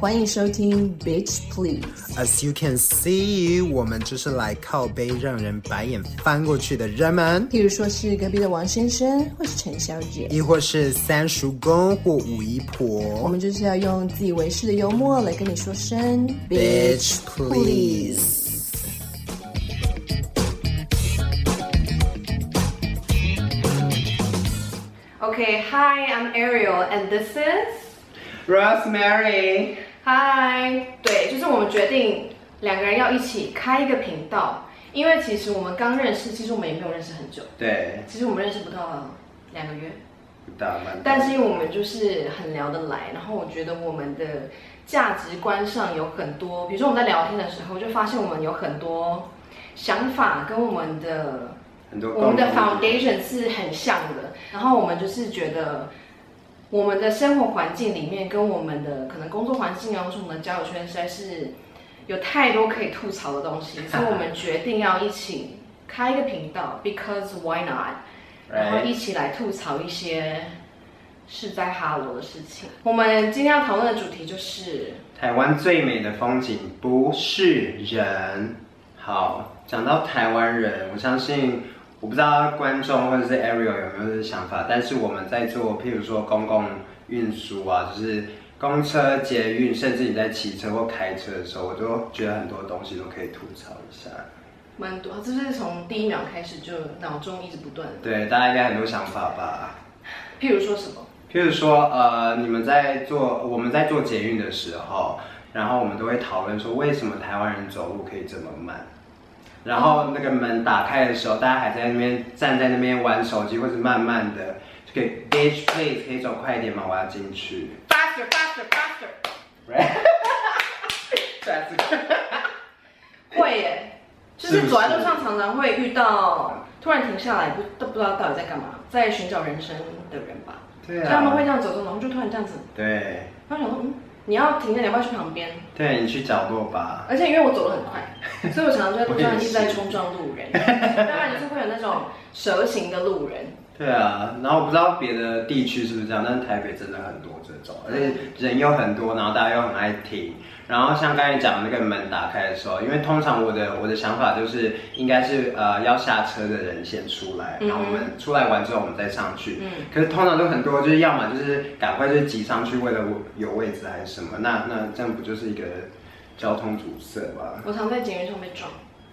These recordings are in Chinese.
欢迎收听 Bitch Please。As you can see，我们就是来靠杯让人白眼翻过去的人们。譬如说是隔壁的王先生，或是陈小姐，亦或是三叔公或五姨婆。我们就是要用自以为是的幽默来跟你说声 Bitch Please。Okay，Hi，I'm Ariel，and this is Rosemary。Hi，对，就是我们决定两个人要一起开一个频道，因为其实我们刚认识，其实我们也没有认识很久。对，其实我们认识不到两个月，不？但是因为我们就是很聊得来，然后我觉得我们的价值观上有很多，比如说我们在聊天的时候，就发现我们有很多想法跟我们的很多我们的 foundation 是很像的，然后我们就是觉得。我们的生活环境里面，跟我们的可能工作环境啊，或是我们的交友圈，实在是有太多可以吐槽的东西，所以我们决定要一起开一个频道，because why not？然后一起来吐槽一些是在哈罗的事情。我们今天要讨论的主题就是台湾最美的风景不是人。好，讲到台湾人，我相信。我不知道观众或者是 Ariel 有没有这个想法，但是我们在做，譬如说公共运输啊，就是公车、捷运，甚至你在骑车或开车的时候，我都觉得很多东西都可以吐槽一下。蛮多，就是从第一秒开始就脑中一直不断。对，大家应该很多想法吧？譬如说什么？譬如说，呃，你们在做，我们在做捷运的时候，然后我们都会讨论说，为什么台湾人走路可以这么慢？然后那个门打开的时候，大家还在那边站在那边玩手机，或者慢慢的就可以 Bitch please 可以走快一点吗？我要进去。Faster faster faster。Right。会耶，就是走在路上常常会遇到突然停下来不都不知道到底在干嘛，在寻找人生的人吧。对啊。他们会这样走走，然后就突然这样子。对。他想说嗯。你要停下，你要不要去旁边？对，你去角落吧。而且因为我走得很快，所以我常常就在路上一直在冲撞路人。当然就是会有那种蛇形的路人。对啊，然后我不知道别的地区是不是这样，但是台北真的很多这种，而且人又很多，然后大家又很爱停。然后像刚才讲的那个门打开的时候，因为通常我的我的想法就是应该是呃要下车的人先出来，然后我们出来完之后我们再上去。嗯。可是通常都很多，就是要么就是赶快就挤上去，为了有位置还是什么？那那这样不就是一个交通阻塞吧？我常在捷运上被撞。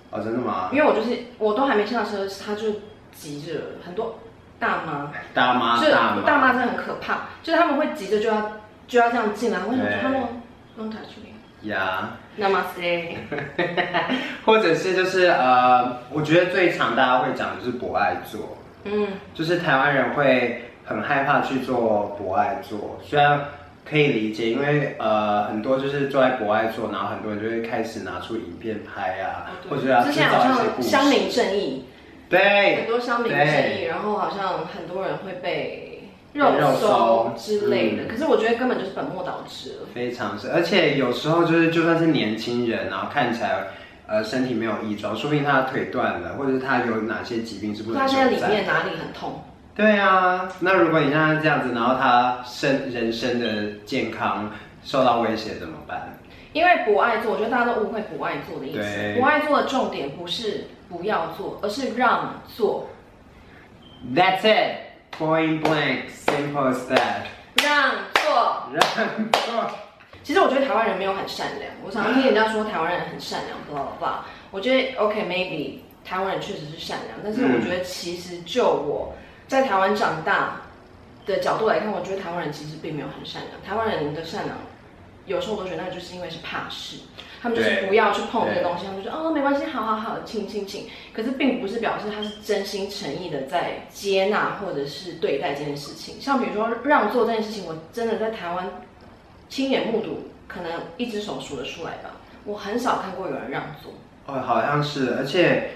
哦，真的吗？因为我就是我都还没下车，他就急着很多大妈。大妈。就是大妈真的很可怕，就是他们会急着就要就要这样进来，为什么他们 don't touch me？呀，Namaste，或者是就是呃，我觉得最常大家会讲的就是博爱座，嗯，就是台湾人会很害怕去做博爱座，虽然可以理解，因为呃很多就是坐在国外做，然后很多人就会开始拿出影片拍啊，或者要制造一些故事，乡民正义，对，很多乡民正义，然后好像很多人会被。肉搜之类的，嗯，可是我觉得根本就是本末倒置了。非常是，而且有时候就是就算是年轻人，然后看起来呃身体没有异状，说不定他的腿断了，或者是他有哪些疾病是不能。他现在里面哪里很痛？对啊，那如果你像他这样子，然后他身人生的健康受到威胁怎么办？因为不爱做，我觉得大家都误会不爱做的意思。不爱做的重点不是不要做，而是让做。That's it. Point blank, simple as that。让座，让做。其实我觉得台湾人没有很善良。我常常听人家说台湾人很善良，blah blah blah。我觉得 OK，maybe、okay, 台湾人确实是善良，但是我觉得其实就我在台湾长大的角度来看，我觉得台湾人其实并没有很善良。台湾人的善良，有时候我都觉得那就是因为是怕事。他们就是不要去碰这个东西，他们就说哦没关系，好好好，请请请。可是并不是表示他是真心诚意的在接纳或者是对待这件事情。像比如说让座这件事情，我真的在台湾亲眼目睹，可能一只手数得出来吧。我很少看过有人让座。哦，好像是，而且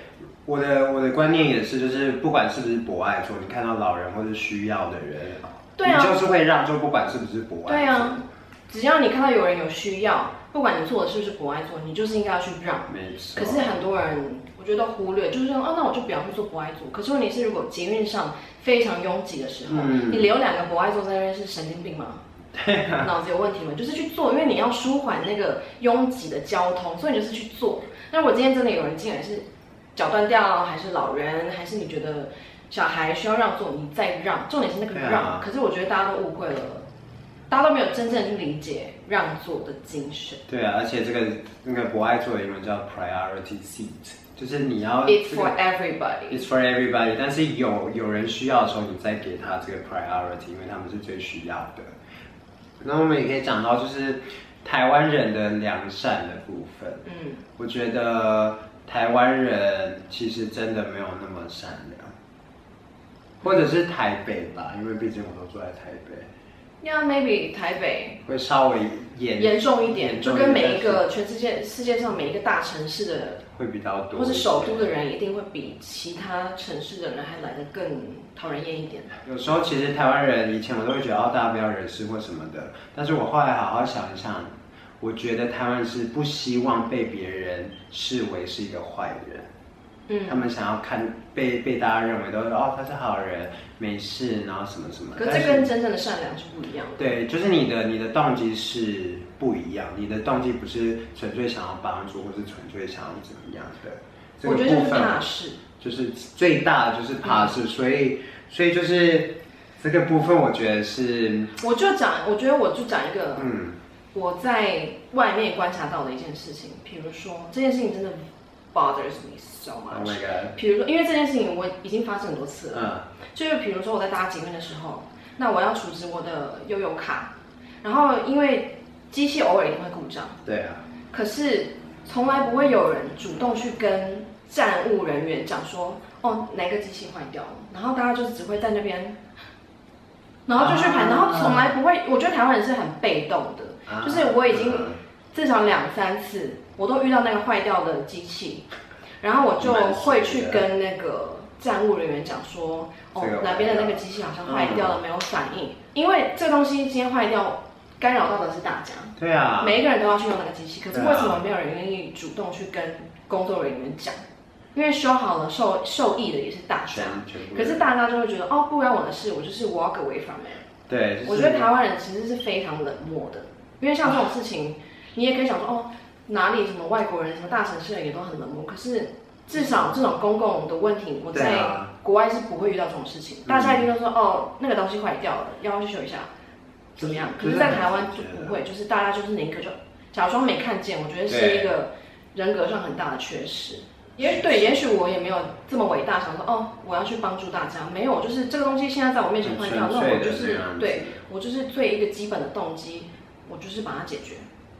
我的我的观念也是，就是不管是不是博爱座，你看到老人或者需要的人，对啊，你就是会让，就不管是不是博爱座。对啊，只要你看到有人有需要。不管你做的是不是博爱座，你就是应该要去让。没错。可是很多人，我觉得都忽略，就是说，哦，那我就不要去做博爱座。可是问题是，如果捷运上非常拥挤的时候，嗯、你留两个博爱座在那边是神经病吗？脑子有问题吗？就是去做，因为你要舒缓那个拥挤的交通，所以你就是去做。那如果今天真的有人进来是脚断掉，还是老人，还是你觉得小孩需要让座，你再让，重点是那个让。啊、可是我觉得大家都误会了，大家都没有真正去理解让座的精神。对啊，而且这个那个博爱座的英文叫 priority seat。就是你要，It's for everybody. It's for everybody. 但是有有人需要的时候，你再给他这个 priority，因为他们是最需要的。那我们也可以讲到，就是台湾人的良善的部分。嗯，我觉得台湾人其实真的没有那么善良，或者是台北吧，因为毕竟我都住在台北。Yeah, maybe 台北会稍微严严重一点，就跟每一个全世界世界上每一个大城市的会比较多，或是首都的人一定会比其他城市的人还来得更讨人厌一点。有时候其实台湾人以前我都会觉得哦，大家不要惹事或什么的，但是我后来好好想一想，我觉得台湾是不希望被别人视为是一个坏人。嗯，他们想要看被被大家认为都是哦，他是好人，没事，然后什么什么。可这跟真正的善良是不一样的。对，就是你的你的动机是不一样，你的动机不是纯粹想要帮助，或是纯粹想要怎么样的。这个、我觉得就是怕事，就是最大的就是怕事，嗯、所以所以就是这个部分，我觉得是。我就讲，我觉得我就讲一个，嗯，我在外面观察到的一件事情，比如说这件事情真的。bothers me so much。Oh！比如说，因为这件事情我已经发生很多次了。嗯。就是比如说我在搭捷运的时候，那我要储值我的悠游卡，然后因为机器偶尔一定会故障。对啊。可是从来不会有人主动去跟站务人员讲说，哦，哪个机器坏掉了，然后大家就是只会在那边，然后就去排，然后从来不会。我觉得台湾人是很被动的，就是我已经至少两三次。我都遇到那个坏掉的机器，然后我就会去跟那个站务人员讲说，哦，哪边的那个机器好像坏掉了，没有反应。因为这个东西今天坏掉，干扰到的是大家。对啊。每一个人都要去用那个机器，可是为什么没有人愿意主动去跟工作人员讲？因为修好了受受益的也是大家，可是大家就会觉得，哦，不关我的事，我就是 walk away from it。对。我觉得台湾人其实是非常冷漠的，因为像这种事情，你也可以想说，哦。哪里什么外国人，什么大城市人也都很冷漠。可是至少这种公共的问题，我在国外是不会遇到这种事情。大家一定都说哦，那个东西坏掉了，要去修一下，怎么样？可是，在台湾就不会，就是大家就是宁可就假装没看见。我觉得是一个人格上很大的缺失。因为对，也许我也没有这么伟大，想说哦，我要去帮助大家。没有，就是这个东西现在在我面前坏掉，那我就是对我就是最一个基本的动机，我就是把它解决。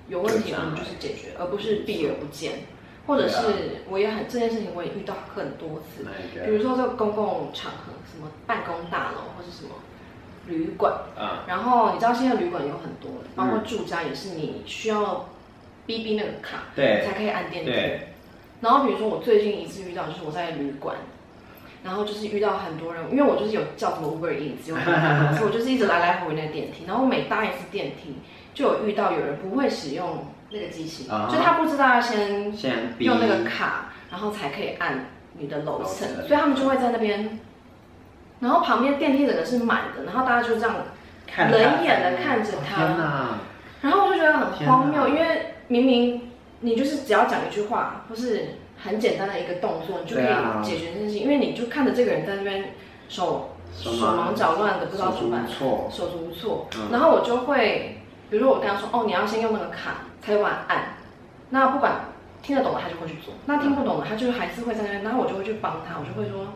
有问题，我们就是解决，而不是避而不见。或者是我也很这件事情，我也遇到很多次。比如说这个公共场合，什么办公大楼或是什么旅馆，然后你知道现在旅馆有很多，包括住家也是，你需要逼逼那个卡，对，才可以按电梯。然后比如说我最近一次遇到，就是我在旅馆，然后就是遇到很多人，因为我就是有叫什么 Uber Eats，所以我就是一直来来回回那个电梯，然后每搭一次电梯。就有遇到有人不会使用那个机器，uh huh. 就他不知道要先用那个卡，然后才可以按你的楼层，所以他们就会在那边，然后旁边电梯整个是满的，然后大家就这样冷眼的看着他，然后我就觉得很荒谬，因为明明你就是只要讲一句话，或是很简单的一个动作，你就可以解决这件事情，因为你就看着这个人在那边手手忙脚乱的，不知道怎么办，手足无措，嗯、然后我就会。比如说我跟他说，哦，你要先用那个卡才有按，那不管听得懂的他就会去做，那听不懂的他就还是会在那边，然后我就会去帮他，我就会说，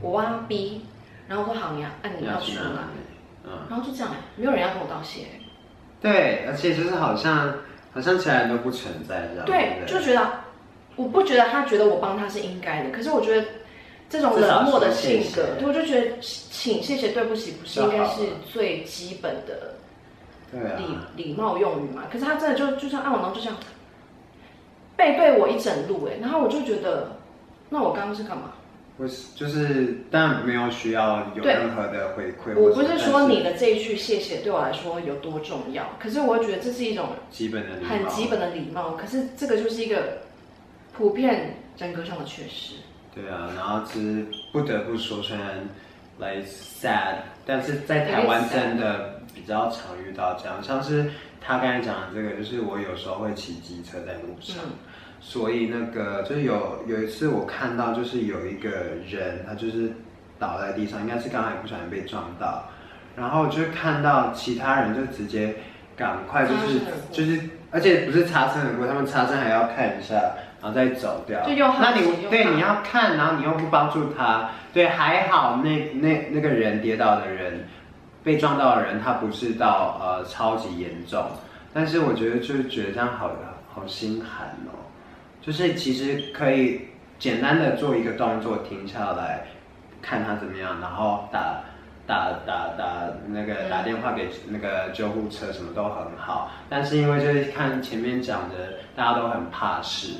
我挖 B，然后我说好，你要按你要出来，嗯，然后就这样，没有人要跟我道谢。对，而且就是好像好像其他人都不存在这样。对，就觉得我不觉得他觉得我帮他是应该的，可是我觉得这种冷漠的性格，谢谢对，我就觉得请谢谢对不起不是应该是最基本的。礼礼、啊、貌用语嘛，可是他真的就就像按我，然后就这样背对我一整路哎，然后我就觉得，那我刚刚是干嘛？不是，就是但没有需要有任何的回馈。我不是说你的这一句谢谢对我来说有多重要，可是我觉得这是一种基本的礼貌很基本的礼貌。可是这个就是一个普遍人格上的缺失。对啊，然后其实不得不说，虽然 like sad，但是在台湾真的。比较常遇到这样，像是他刚才讲的这个，就是我有时候会骑机车在路上，嗯、所以那个就是有有一次我看到就是有一个人，他就是倒在地上，应该是刚才不小心被撞到，然后就看到其他人就直接赶快就是就是，而且不是擦身而过，他们擦身还要看一下。然后再走掉，那你对你要看，然后你又不帮助他，对，还好那那那个人跌倒的人，被撞到的人，他不是到呃超级严重，但是我觉得就是觉得这样好好心寒哦，就是其实可以简单的做一个动作，停下来看他怎么样，然后打打打打那个打电话给那个救护车，什么都很好，但是因为就是看前面讲的，大家都很怕事。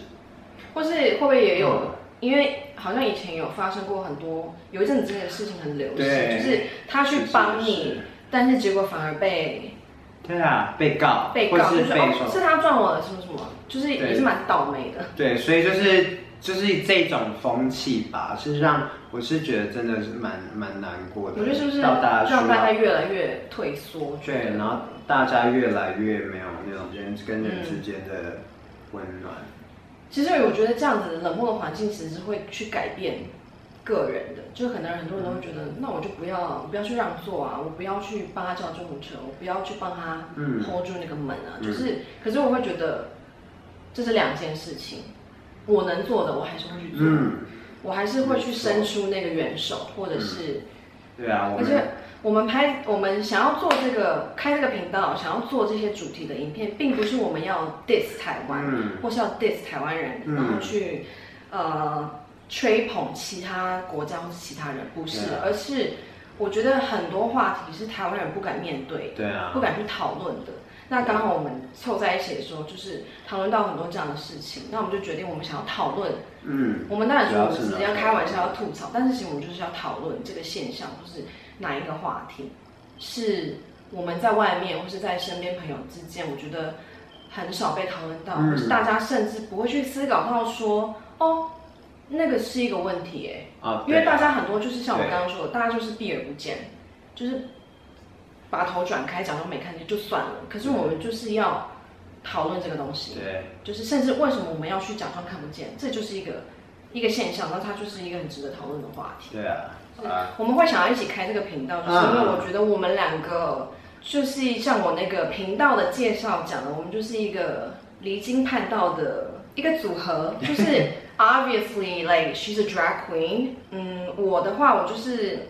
或是会不会也有？嗯、因为好像以前有发生过很多，有一阵子这个事情很流行，就是他去帮你，但是结果反而被，对啊，被告，被告是被是哦，是他撞我的，什么什么，就是也是蛮倒霉的。对，对，所以就是就是这种风气吧，是让我是觉得真的是蛮蛮难过的。我觉得是不是让大家越来越退缩？对，然后大家越来越没有那种人跟人之间的温暖。嗯其实我觉得这样子冷漠的环境，其实是会去改变个人的。就可能很多人都会觉得，那我就不要，不要去让座啊，我不要去帮他叫救护车，我不要去帮他 hold 住那个门啊。嗯、就是，可是我会觉得这是两件事情。我能做的，我还是会去做。嗯、我还是会去伸出那个援手，或者是，对啊，而且。我们拍，我们想要做这个开这个频道，想要做这些主题的影片，并不是我们要 diss 台湾，嗯、或是要 diss 台湾人，嗯、然后去呃吹捧其他国家或是其他人，不是，啊、而是我觉得很多话题是台湾人不敢面对，对啊，不敢去讨论的。那刚好我们凑在一起的时候，就是讨论到很多这样的事情，那我们就决定我们想要讨论，嗯，我们当然说我们只是要开玩笑要吐槽，但是其实我们就是要讨论这个现象，或是。哪一个话题是我们在外面或是在身边朋友之间，我觉得很少被讨论到，嗯、或是大家甚至不会去思考到说，哦，那个是一个问题哎，啊、因为大家很多就是像我刚刚说的，大家就是避而不见，就是把头转开，假装没看见就算了。可是我们就是要讨论这个东西，对，就是甚至为什么我们要去假装看不见，这就是一个一个现象，那它就是一个很值得讨论的话题，对啊。我们会想要一起开这个频道，就是因为我觉得我们两个就是像我那个频道的介绍讲的，我们就是一个离经叛道的一个组合。就是 obviously like she's a drag queen，嗯，我的话我就是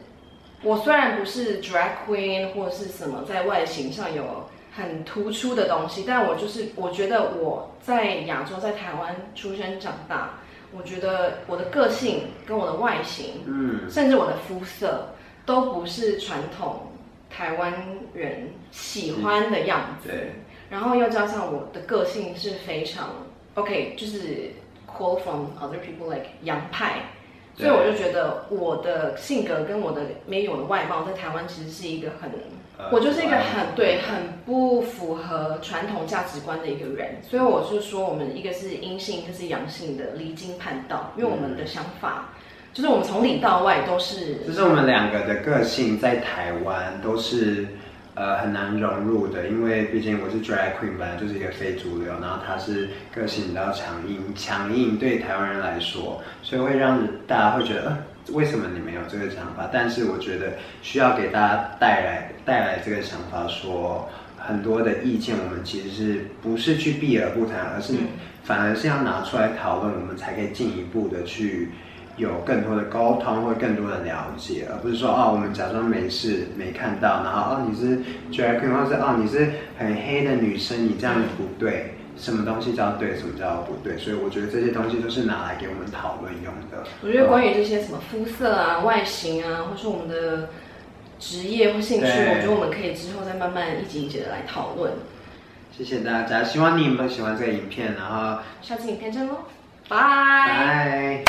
我虽然不是 drag queen 或是什么在外形上有很突出的东西，但我就是我觉得我在亚洲在台湾出生长大。我觉得我的个性跟我的外形，嗯，甚至我的肤色，都不是传统台湾人喜欢的样子。对。然后又加上我的个性是非常 OK，就是 call from other people like 洋派，所以我就觉得我的性格跟我的 maybe 我的外貌在台湾其实是一个很。我就是一个很对，很不符合传统价值观的一个人，所以我是说，我们一个是阴性，一个是阳性的离经叛道，因为我们的想法，就是我们从里到外都是。就是我们两个的个性在台湾都是呃很难融入的，因为毕竟我是 drag queen，本来就是一个非主流，然后他是个性比较强硬，强硬对台湾人来说，所以会让大家会觉得。为什么你没有这个想法？但是我觉得需要给大家带来带来这个想法，说很多的意见，我们其实是不是去避而不谈，而是反而是要拿出来讨论，我们才可以进一步的去有更多的沟通或更多的了解，而不是说哦，我们假装没事没看到，然后哦你是 drag queen，或是哦你是很黑的女生，你这样不对。什么东西叫对，什么叫不对？所以我觉得这些东西都是拿来给我们讨论用的。我觉得关于这些什么肤色啊、外形啊，或是我们的职业或兴趣，对我觉得我们可以之后再慢慢一集一集的来讨论。谢谢大家，希望你们喜欢这个影片，然后下次影片见喽，拜拜。